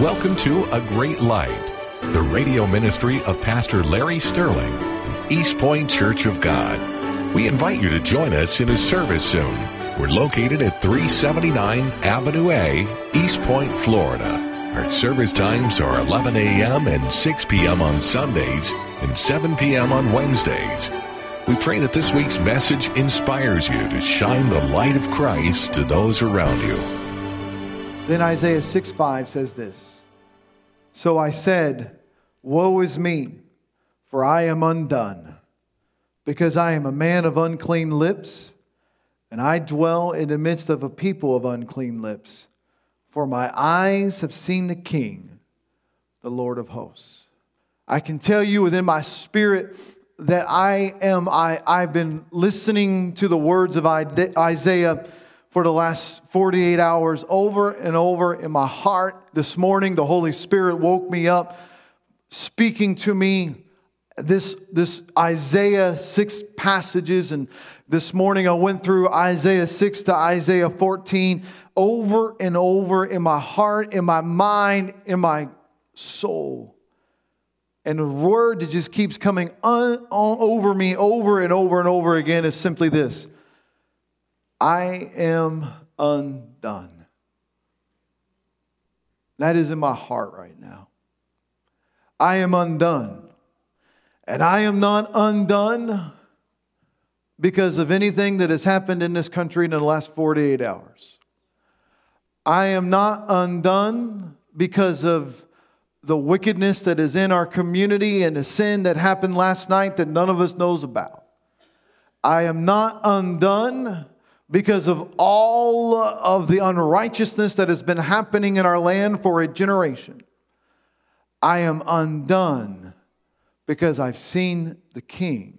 Welcome to A Great Light, the radio ministry of Pastor Larry Sterling, East Point Church of God. We invite you to join us in a service soon. We're located at 379 Avenue A, East Point, Florida. Our service times are 11 a.m. and 6 p.m. on Sundays and 7 p.m. on Wednesdays. We pray that this week's message inspires you to shine the light of Christ to those around you. Then Isaiah 6 5 says this So I said, Woe is me, for I am undone, because I am a man of unclean lips, and I dwell in the midst of a people of unclean lips. For my eyes have seen the King, the Lord of hosts. I can tell you within my spirit that I am, I, I've been listening to the words of Isaiah for the last 48 hours over and over in my heart. This morning, the Holy Spirit woke me up, speaking to me this, this Isaiah 6 passages. And this morning, I went through Isaiah 6 to Isaiah 14 over and over in my heart, in my mind, in my soul. And the word that just keeps coming un, over me over and over and over again is simply this I am undone. That is in my heart right now. I am undone. And I am not undone because of anything that has happened in this country in the last 48 hours. I am not undone because of the wickedness that is in our community and the sin that happened last night that none of us knows about. I am not undone because of all of the unrighteousness that has been happening in our land for a generation. I am undone because I've seen the King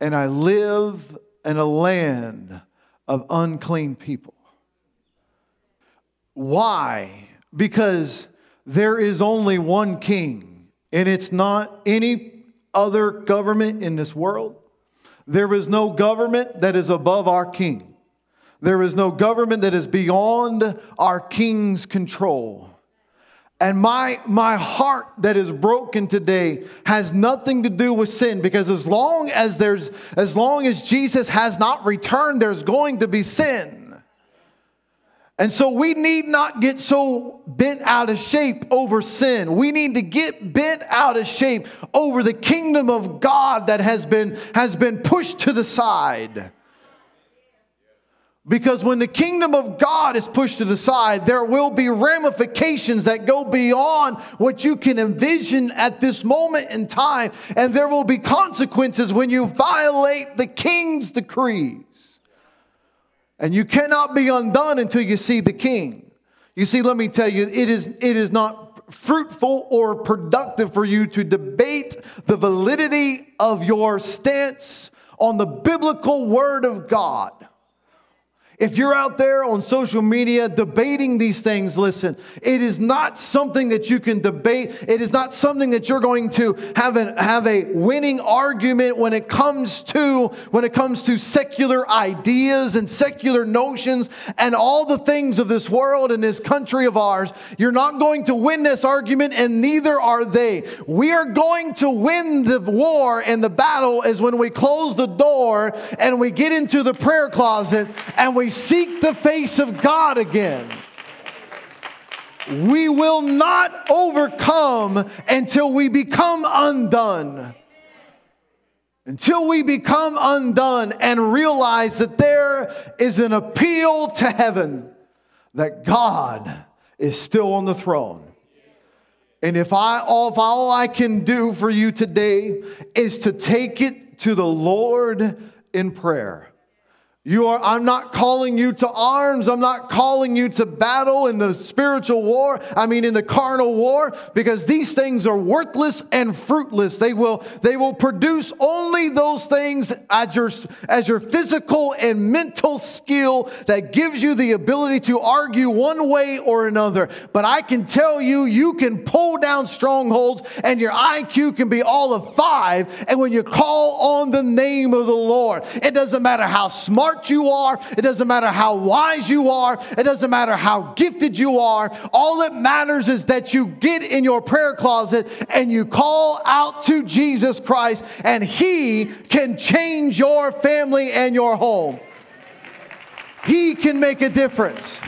and I live in a land of unclean people. Why? Because there is only one king, and it's not any other government in this world. There is no government that is above our king. There is no government that is beyond our king's control. And my, my heart that is broken today has nothing to do with sin because as long as there's as long as Jesus has not returned, there's going to be sin. And so we need not get so bent out of shape over sin. We need to get bent out of shape over the kingdom of God that has been, has been pushed to the side. Because when the kingdom of God is pushed to the side, there will be ramifications that go beyond what you can envision at this moment in time. And there will be consequences when you violate the king's decree. And you cannot be undone until you see the king. You see, let me tell you, it is, it is not fruitful or productive for you to debate the validity of your stance on the biblical word of God. If you're out there on social media debating these things, listen, it is not something that you can debate. It is not something that you're going to have, an, have a winning argument when it comes to when it comes to secular ideas and secular notions and all the things of this world and this country of ours. You're not going to win this argument, and neither are they. We are going to win the war and the battle is when we close the door and we get into the prayer closet and we we seek the face of God again, we will not overcome until we become undone. Until we become undone and realize that there is an appeal to heaven that God is still on the throne. And if I if all I can do for you today is to take it to the Lord in prayer you are, I'm not calling you to arms. I'm not calling you to battle in the spiritual war. I mean, in the carnal war, because these things are worthless and fruitless. They will, they will produce only those things as your, as your physical and mental skill that gives you the ability to argue one way or another. But I can tell you, you can pull down strongholds and your IQ can be all of five. And when you call on the name of the Lord, it doesn't matter how smart smart you are, it doesn't matter how wise you are, it doesn't matter how gifted you are. All that matters is that you get in your prayer closet and you call out to Jesus Christ, and He can change your family and your home. He can make a difference.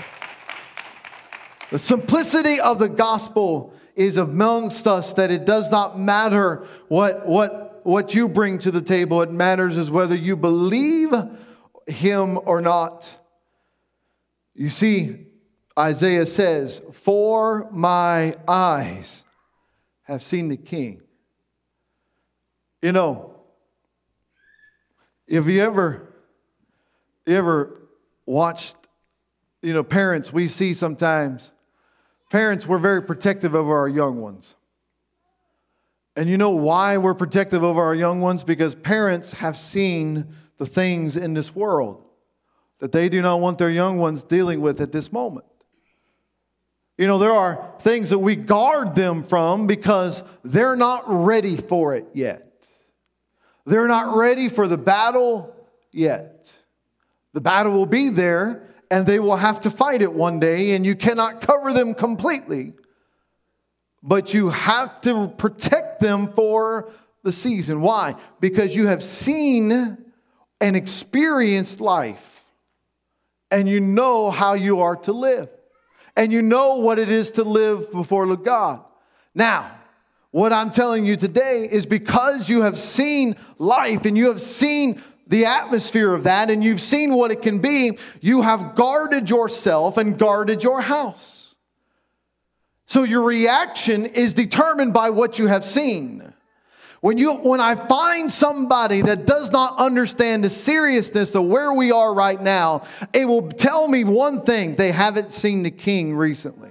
The simplicity of the gospel is amongst us that it does not matter what, what, what you bring to the table. It matters is whether you believe him or not. You see, Isaiah says, For my eyes have seen the king. You know, if you ever, ever watched, you know, parents, we see sometimes Parents, we're very protective of our young ones. And you know why we're protective of our young ones? Because parents have seen the things in this world that they do not want their young ones dealing with at this moment. You know, there are things that we guard them from because they're not ready for it yet. They're not ready for the battle yet. The battle will be there, and they will have to fight it one day, and you cannot cover them completely. But you have to protect them for the season. Why? Because you have seen and experienced life, and you know how you are to live, and you know what it is to live before God. Now, what I'm telling you today is because you have seen life and you have seen the atmosphere of that and you've seen what it can be, you have guarded yourself and guarded your house. So your reaction is determined by what you have seen. When, you, when I find somebody that does not understand the seriousness of where we are right now, it will tell me one thing they haven't seen the king recently.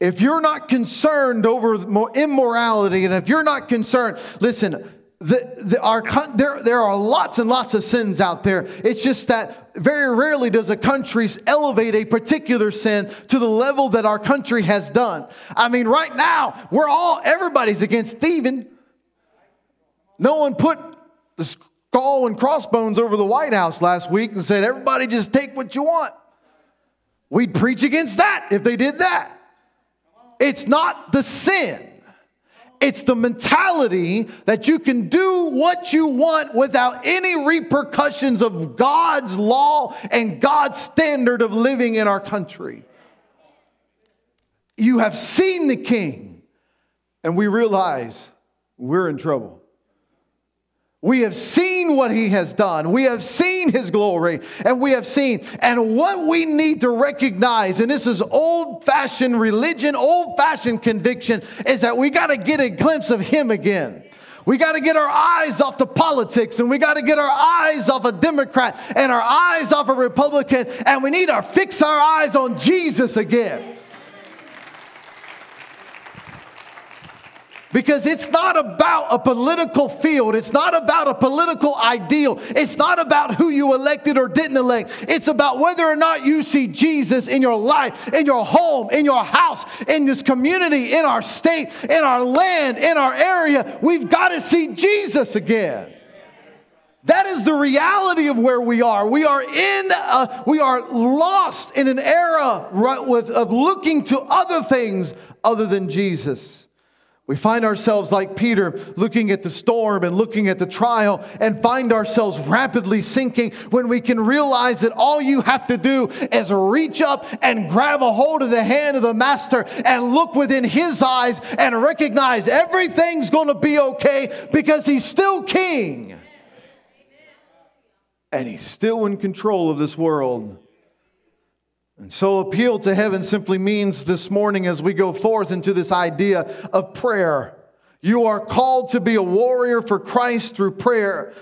If you're not concerned over immorality, and if you're not concerned, listen, the, the, our, there, there are lots and lots of sins out there. It's just that very rarely does a country elevate a particular sin to the level that our country has done. I mean, right now, we're all, everybody's against thieving. No one put the skull and crossbones over the White House last week and said, everybody just take what you want. We'd preach against that if they did that. It's not the sin. It's the mentality that you can do what you want without any repercussions of God's law and God's standard of living in our country. You have seen the king, and we realize we're in trouble. We have seen what he has done. We have seen his glory, and we have seen. And what we need to recognize, and this is old fashioned religion, old fashioned conviction, is that we got to get a glimpse of him again. We got to get our eyes off the politics and we got to get our eyes off a Democrat and our eyes off a Republican, and we need to fix our eyes on Jesus again. Because it's not about a political field. It's not about a political ideal. It's not about who you elected or didn't elect. It's about whether or not you see Jesus in your life, in your home, in your house, in this community, in our state, in our land, in our area. We've got to see Jesus again. That is the reality of where we are. We are in, a, we are lost in an era right with, of looking to other things other than Jesus. We find ourselves like Peter looking at the storm and looking at the trial and find ourselves rapidly sinking when we can realize that all you have to do is reach up and grab a hold of the hand of the master and look within his eyes and recognize everything's going to be okay because he's still king. And he's still in control of this world. And so, appeal to heaven simply means this morning as we go forth into this idea of prayer. You are called to be a warrior for Christ through prayer.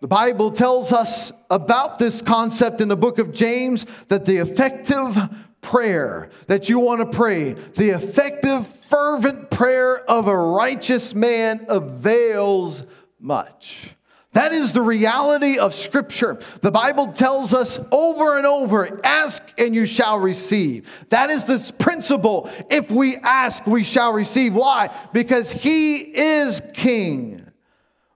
The Bible tells us about this concept in the book of James that the effective prayer that you want to pray, the effective, fervent prayer of a righteous man avails much. That is the reality of Scripture. The Bible tells us over and over ask and you shall receive. That is the principle. If we ask, we shall receive. Why? Because He is King.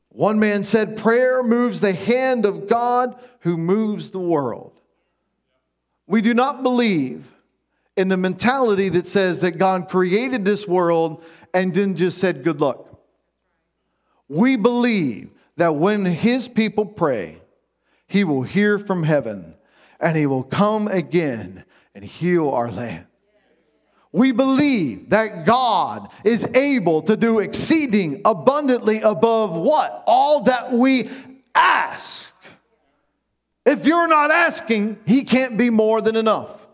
One man said, Prayer moves the hand of God who moves the world. We do not believe in the mentality that says that God created this world and then just said, Good luck. We believe that when His people pray, He will hear from heaven and He will come again and heal our land. We believe that God is able to do exceeding abundantly above what? All that we ask. If you're not asking, He can't be more than enough.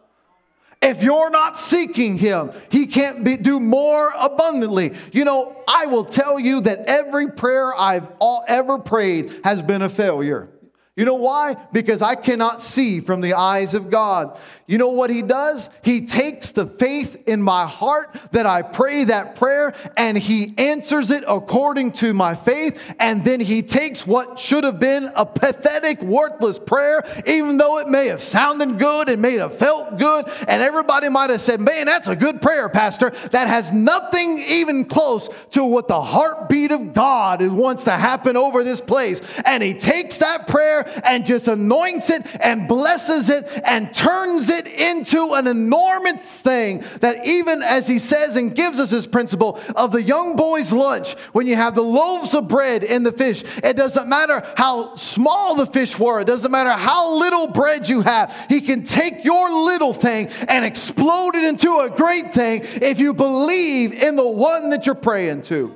If you're not seeking Him, He can't be, do more abundantly. You know, I will tell you that every prayer I've all, ever prayed has been a failure. You know why? Because I cannot see from the eyes of God. You know what he does? He takes the faith in my heart that I pray that prayer and he answers it according to my faith. And then he takes what should have been a pathetic, worthless prayer, even though it may have sounded good and may have felt good. And everybody might have said, Man, that's a good prayer, Pastor. That has nothing even close to what the heartbeat of God wants to happen over this place. And he takes that prayer and just anoints it and blesses it and turns it into an enormous thing that even as he says and gives us his principle of the young boy's lunch, when you have the loaves of bread and the fish, it doesn't matter how small the fish were, it doesn't matter how little bread you have, he can take your little thing and explode it into a great thing if you believe in the one that you're praying to.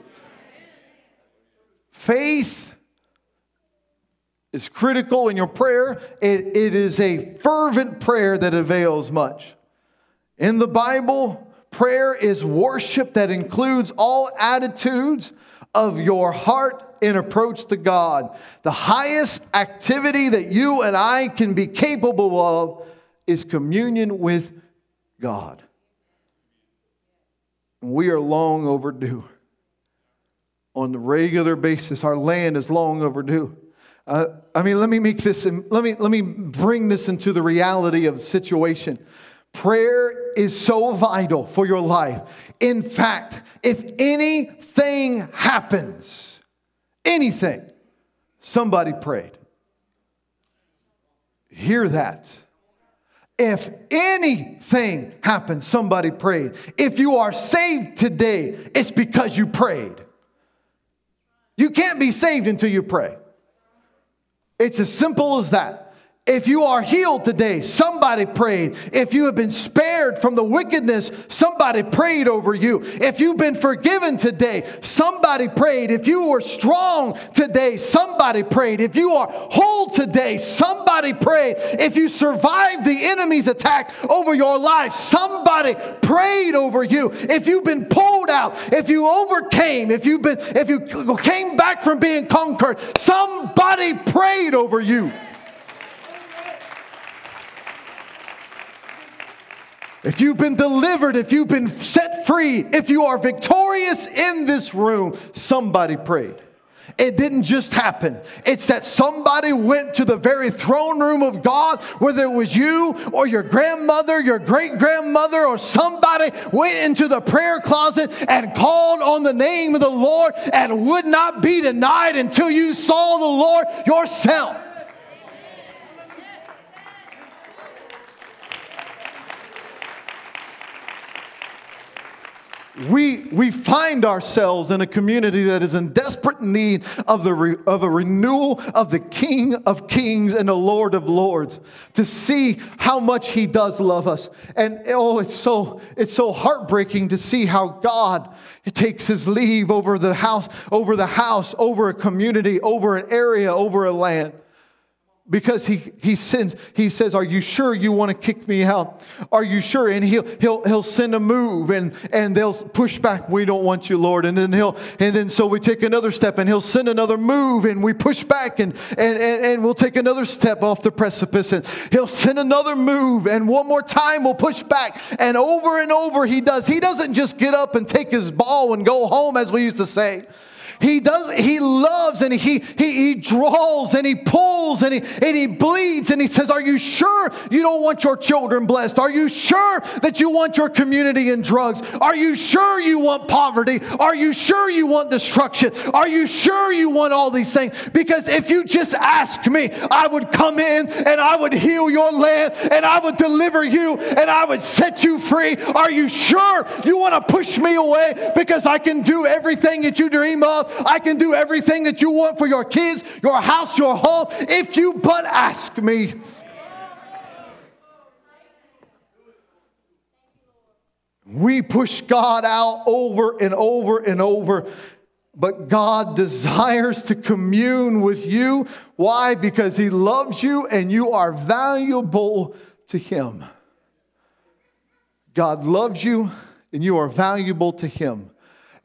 Faith is critical in your prayer. It, it is a fervent prayer that avails much. In the Bible, prayer is worship that includes all attitudes of your heart in approach to God. The highest activity that you and I can be capable of is communion with God. We are long overdue. On the regular basis, our land is long overdue. Uh, I mean, let me make this, let me, let me bring this into the reality of the situation. Prayer is so vital for your life. In fact, if anything happens, anything, somebody prayed. Hear that. If anything happens, somebody prayed. If you are saved today, it's because you prayed. You can't be saved until you pray. It's as simple as that. If you are healed today, somebody prayed. If you have been spared from the wickedness, somebody prayed over you. If you've been forgiven today, somebody prayed. If you were strong today, somebody prayed. If you are whole today, somebody prayed. If you survived the enemy's attack over your life, somebody prayed over you. If you've been pulled out, if you overcame, if you've been if you came back from being conquered, somebody prayed over you. If you've been delivered, if you've been set free, if you are victorious in this room, somebody prayed. It didn't just happen. It's that somebody went to the very throne room of God, whether it was you or your grandmother, your great grandmother, or somebody went into the prayer closet and called on the name of the Lord and would not be denied until you saw the Lord yourself. We, we find ourselves in a community that is in desperate need of, the re, of a renewal of the King of Kings and the Lord of Lords to see how much He does love us. And oh, it's so, it's so heartbreaking to see how God takes His leave over the house, over the house, over a community, over an area, over a land because he, he sends he says are you sure you want to kick me out? Are you sure? And he'll he'll he'll send a move and and they'll push back we don't want you lord. And then he'll and then so we take another step and he'll send another move and we push back and and and, and we'll take another step off the precipice and he'll send another move and one more time we'll push back. And over and over he does. He doesn't just get up and take his ball and go home as we used to say He does, he loves and he, he, he draws and he pulls and he, and he bleeds and he says, Are you sure you don't want your children blessed? Are you sure that you want your community in drugs? Are you sure you want poverty? Are you sure you want destruction? Are you sure you want all these things? Because if you just ask me, I would come in and I would heal your land and I would deliver you and I would set you free. Are you sure you want to push me away because I can do everything that you dream of? I can do everything that you want for your kids, your house, your home, if you but ask me. We push God out over and over and over, but God desires to commune with you. Why? Because He loves you and you are valuable to Him. God loves you and you are valuable to Him.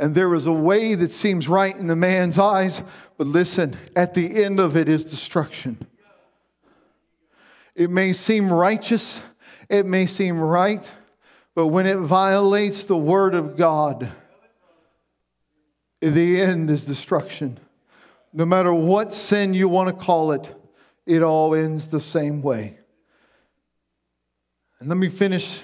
And there is a way that seems right in the man's eyes, but listen, at the end of it is destruction. It may seem righteous, it may seem right but when it violates the word of God, the end is destruction. No matter what sin you want to call it, it all ends the same way. And let me finish.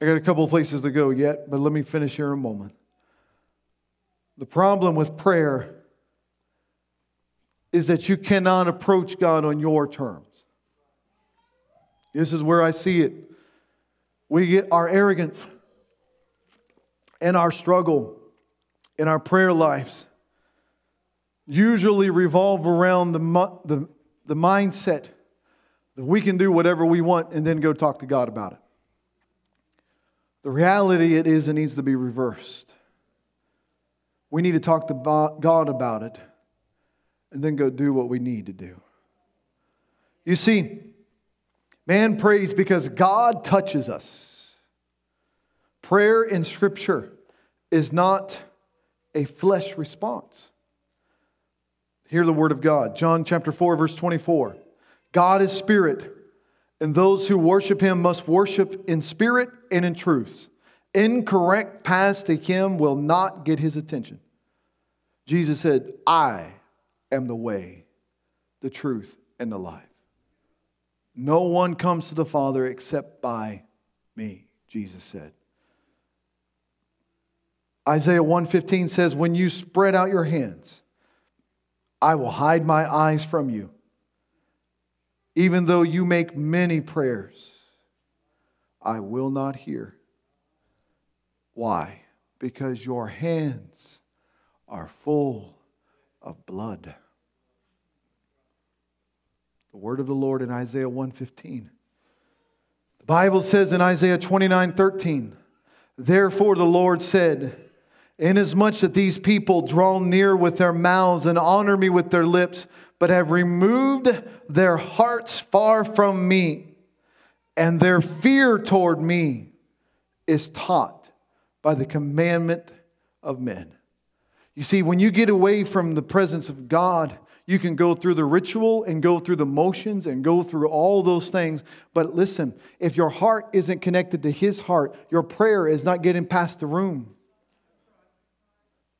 I got a couple of places to go yet, but let me finish here in a moment. The problem with prayer is that you cannot approach God on your terms. This is where I see it. We get our arrogance and our struggle in our prayer lives usually revolve around the, the, the mindset that we can do whatever we want and then go talk to God about it. The reality it is it needs to be reversed. We need to talk to God about it and then go do what we need to do. You see, Man prays because God touches us. Prayer in Scripture is not a flesh response. Hear the word of God. John chapter 4, verse 24. God is spirit, and those who worship him must worship in spirit and in truth. Incorrect paths to him will not get his attention. Jesus said, I am the way, the truth, and the life. No one comes to the Father except by me, Jesus said. Isaiah 115 says, When you spread out your hands, I will hide my eyes from you. Even though you make many prayers, I will not hear. Why? Because your hands are full of blood. The word of the Lord in Isaiah 115. The Bible says in Isaiah 29 13, Therefore the Lord said, Inasmuch that these people draw near with their mouths and honor me with their lips, but have removed their hearts far from me, and their fear toward me is taught by the commandment of men. You see, when you get away from the presence of God, you can go through the ritual and go through the motions and go through all those things. But listen, if your heart isn't connected to His heart, your prayer is not getting past the room.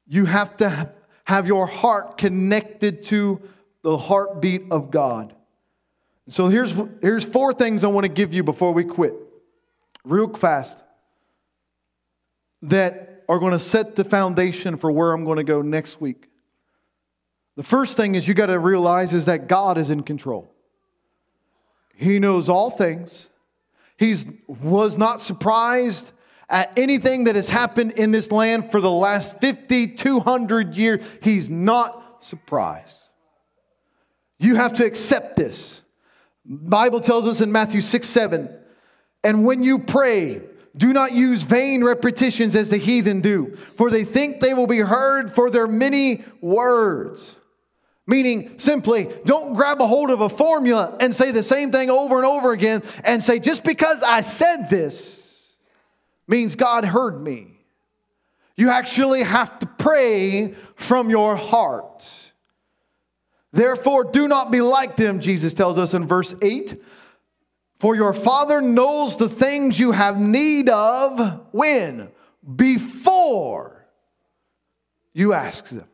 You have to have your heart connected to the heartbeat of God. So here's, here's four things I want to give you before we quit, real fast, that are going to set the foundation for where I'm going to go next week. The first thing is you got to realize is that God is in control. He knows all things. He was not surprised at anything that has happened in this land for the last 5,200 years. He's not surprised. You have to accept this. Bible tells us in Matthew 6, 7, and when you pray, do not use vain repetitions as the heathen do, for they think they will be heard for their many words. Meaning, simply, don't grab a hold of a formula and say the same thing over and over again and say, just because I said this means God heard me. You actually have to pray from your heart. Therefore, do not be like them, Jesus tells us in verse 8. For your Father knows the things you have need of when? Before you ask them.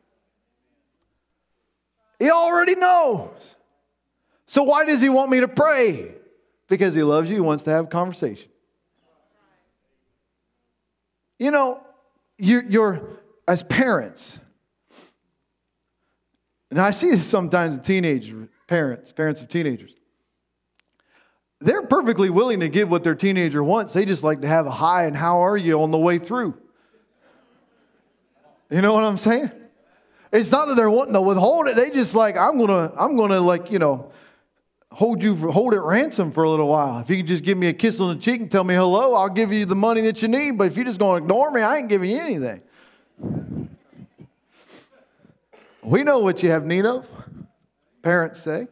He already knows. So why does he want me to pray? Because he loves you, he wants to have a conversation. You know, you're, you're as parents, and I see this sometimes in teenage parents, parents of teenagers. They're perfectly willing to give what their teenager wants. They just like to have a hi and how are you on the way through. You know what I'm saying? It's not that they're wanting to withhold it. They just like, I'm gonna, I'm gonna like, you know, hold you hold it ransom for a little while. If you can just give me a kiss on the cheek and tell me hello, I'll give you the money that you need. But if you're just gonna ignore me, I ain't giving you anything. We know what you have need of, parents say.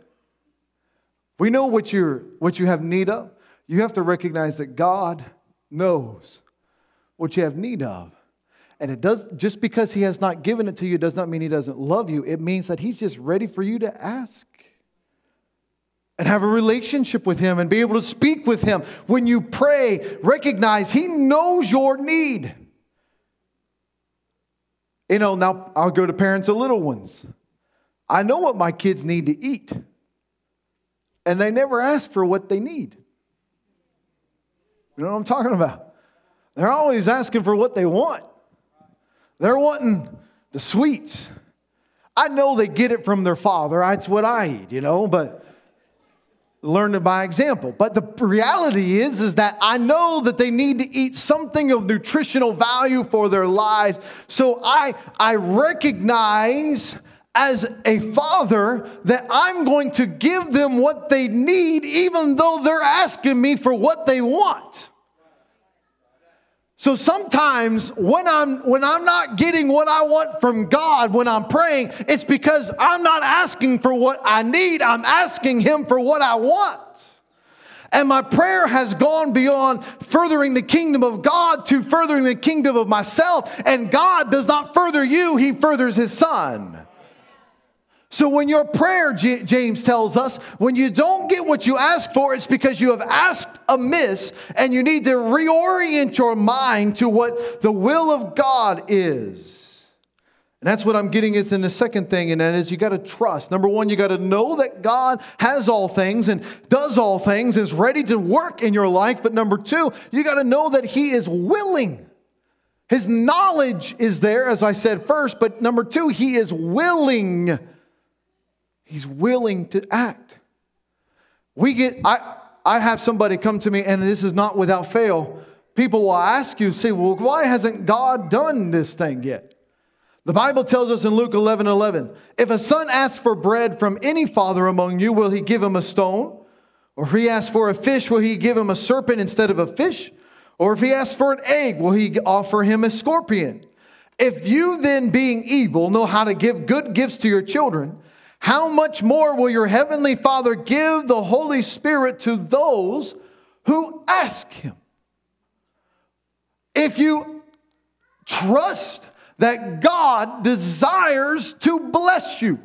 We know what, you're, what you have need of. You have to recognize that God knows what you have need of. And it does just because he has not given it to you does not mean he doesn't love you. It means that he's just ready for you to ask and have a relationship with him and be able to speak with him. When you pray, recognize he knows your need. You know, now I'll go to parents of little ones. I know what my kids need to eat, and they never ask for what they need. You know what I'm talking about? They're always asking for what they want. They're wanting the sweets. I know they get it from their father. That's what I eat, you know, but learn it by example. But the reality is, is that I know that they need to eat something of nutritional value for their lives. So I, I recognize as a father that I'm going to give them what they need, even though they're asking me for what they want. So sometimes when I'm when I'm not getting what I want from God when I'm praying, it's because I'm not asking for what I need. I'm asking him for what I want. And my prayer has gone beyond furthering the kingdom of God to furthering the kingdom of myself. And God does not further you, he furthers his son. So, when your prayer, James tells us, when you don't get what you ask for, it's because you have asked amiss and you need to reorient your mind to what the will of God is. And that's what I'm getting at in the second thing, and that is you got to trust. Number one, you got to know that God has all things and does all things, is ready to work in your life. But number two, you got to know that He is willing. His knowledge is there, as I said first, but number two, He is willing He's willing to act. We get, I, I have somebody come to me, and this is not without fail. People will ask you, say, well, why hasn't God done this thing yet? The Bible tells us in Luke 11 11, if a son asks for bread from any father among you, will he give him a stone? Or if he asks for a fish, will he give him a serpent instead of a fish? Or if he asks for an egg, will he offer him a scorpion? If you then, being evil, know how to give good gifts to your children, how much more will your heavenly Father give the Holy Spirit to those who ask Him? If you trust that God desires to bless you,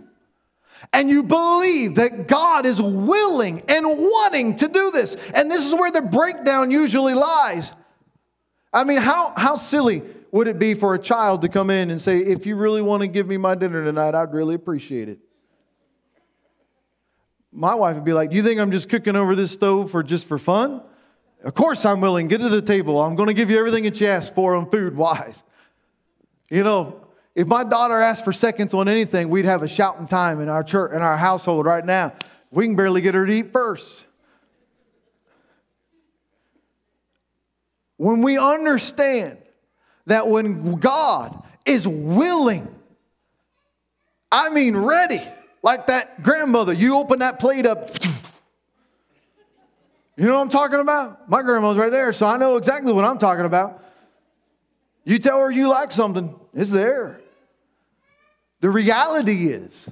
and you believe that God is willing and wanting to do this, and this is where the breakdown usually lies. I mean, how, how silly would it be for a child to come in and say, If you really want to give me my dinner tonight, I'd really appreciate it? My wife would be like, Do you think I'm just cooking over this stove for just for fun? Of course I'm willing. Get to the table. I'm going to give you everything that you ask for on food wise. You know, if my daughter asked for seconds on anything, we'd have a shouting time in our church, in our household right now. We can barely get her to eat first. When we understand that when God is willing, I mean ready, like that grandmother. You open that plate up. You know what I'm talking about? My grandma's right there, so I know exactly what I'm talking about. You tell her you like something, it's there. The reality is,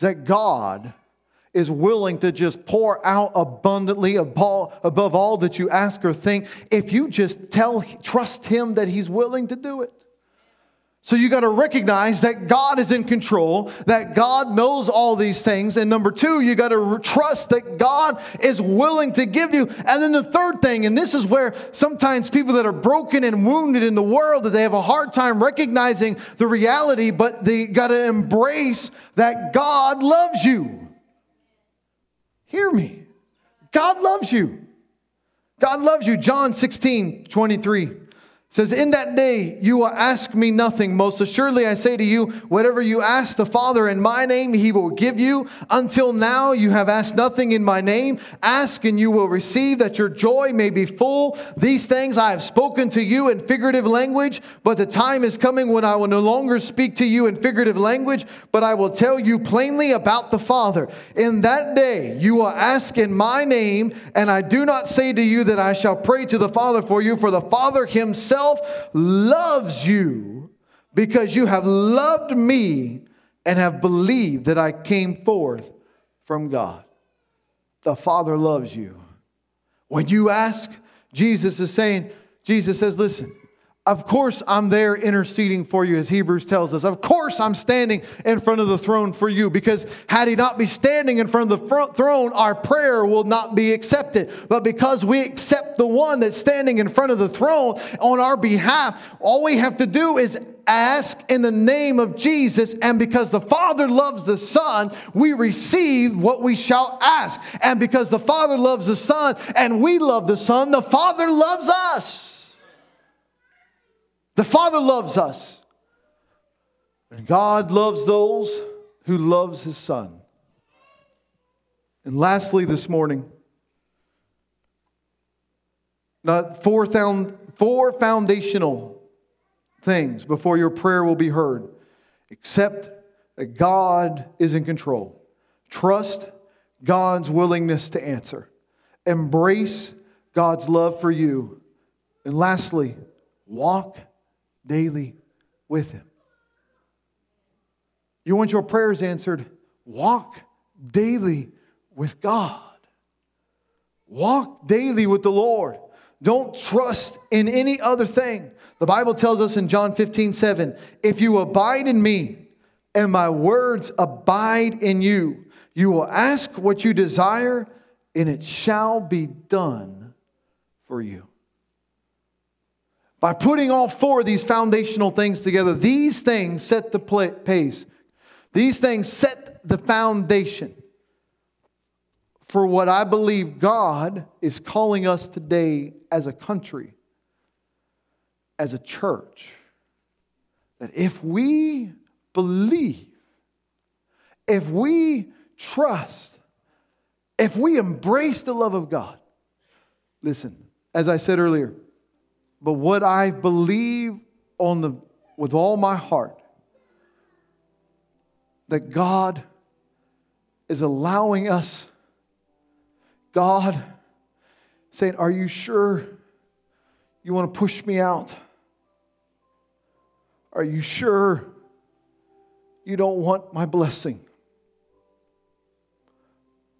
that God is willing to just pour out abundantly above all that you ask or think if you just tell trust him that he's willing to do it So you got to recognize that God is in control, that God knows all these things. And number two, you got to trust that God is willing to give you. And then the third thing, and this is where sometimes people that are broken and wounded in the world, that they have a hard time recognizing the reality, but they got to embrace that God loves you. Hear me. God loves you. God loves you. John 16, 23 says, In that day you will ask me nothing. Most assuredly I say to you, whatever you ask the Father in my name, he will give you. Until now you have asked nothing in my name. Ask and you will receive, that your joy may be full. These things I have spoken to you in figurative language, but the time is coming when I will no longer speak to you in figurative language, but I will tell you plainly about the Father. In that day you will ask in my name, and I do not say to you that I shall pray to the Father for you, for the Father himself himself loves you because you have loved me and have believed that I came forth from God. The Father loves you. When you ask, Jesus is saying, Jesus says, listen, of course, I'm there interceding for you, as Hebrews tells us. Of course, I'm standing in front of the throne for you, because had He not be standing in front of the throne, our prayer will not be accepted. But because we accept the one that's standing in front of the throne on our behalf, all we have to do is ask in the name of Jesus, and because the Father loves the Son, we receive what we shall ask. And because the Father loves the Son and we love the Son, the Father loves us. The Father loves us. And God loves those who loves his son. And lastly this morning, not four, found, four foundational things before your prayer will be heard. Accept that God is in control. Trust God's willingness to answer. Embrace God's love for you. And lastly, walk daily with Him. You want your prayers answered? Walk daily with God. Walk daily with the Lord. Don't trust in any other thing. The Bible tells us in John 15, 7, if you abide in me and my words abide in you, you will ask what you desire and it shall be done for you. By putting all four of these foundational things together, these things set the pace. These things set the foundation for what I believe God is calling us today as a country, as a church. That if we believe, if we trust, if we embrace the love of God, listen, as I said earlier, but what I believe on the, with all my heart that God is allowing us, God saying, Are you sure you want to push me out? Are you sure you don't want my blessing?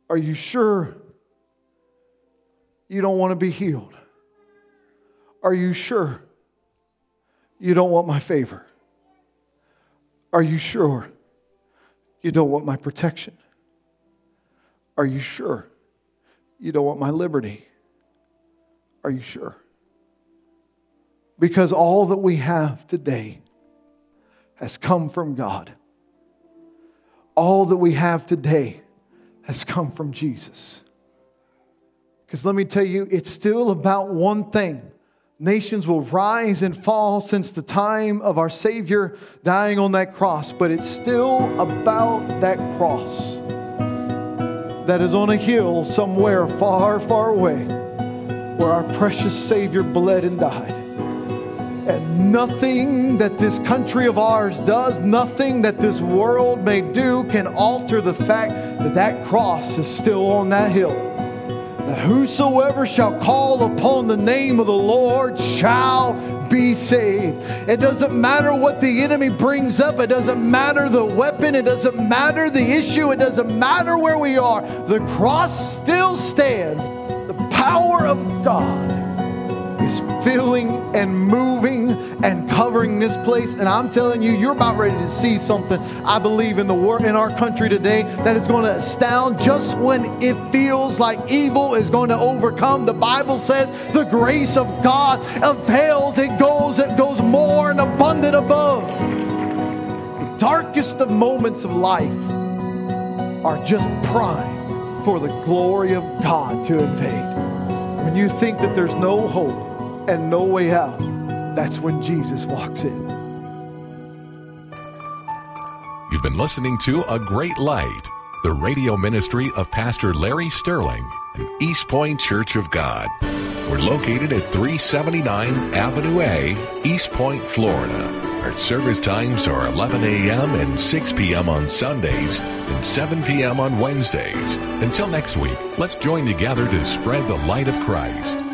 Are you sure you don't want to be healed? Are you sure you don't want my favor? Are you sure you don't want my protection? Are you sure you don't want my liberty? Are you sure? Because all that we have today has come from God. All that we have today has come from Jesus. Because let me tell you, it's still about one thing Nations will rise and fall since the time of our Savior dying on that cross, but it's still about that cross that is on a hill somewhere far, far away where our precious Savior bled and died. And nothing that this country of ours does, nothing that this world may do, can alter the fact that that cross is still on that hill that whosoever shall call upon the name of the Lord shall be saved. It doesn't matter what the enemy brings up, it doesn't matter the weapon, it doesn't matter the issue, it doesn't matter where we are. The cross still stands. The power of God is filling and moving and covering this place. And I'm telling you, you're about ready to see something. I believe in the war in our country today that is going to astound just when it feels like evil is going to overcome. The Bible says the grace of God avails. It goes, it goes more and abundant above. The darkest of moments of life are just prime for the glory of God to invade. When you think that there's no hope and no way out, that's when Jesus walks in. You've been listening to A Great Light, the radio ministry of Pastor Larry Sterling and East Point Church of God. We're located at 379 Avenue A, East Point, Florida. Our service times are 11 a.m. and 6 p.m. on Sundays and 7 p.m. on Wednesdays. Until next week, let's join together to spread the light of Christ.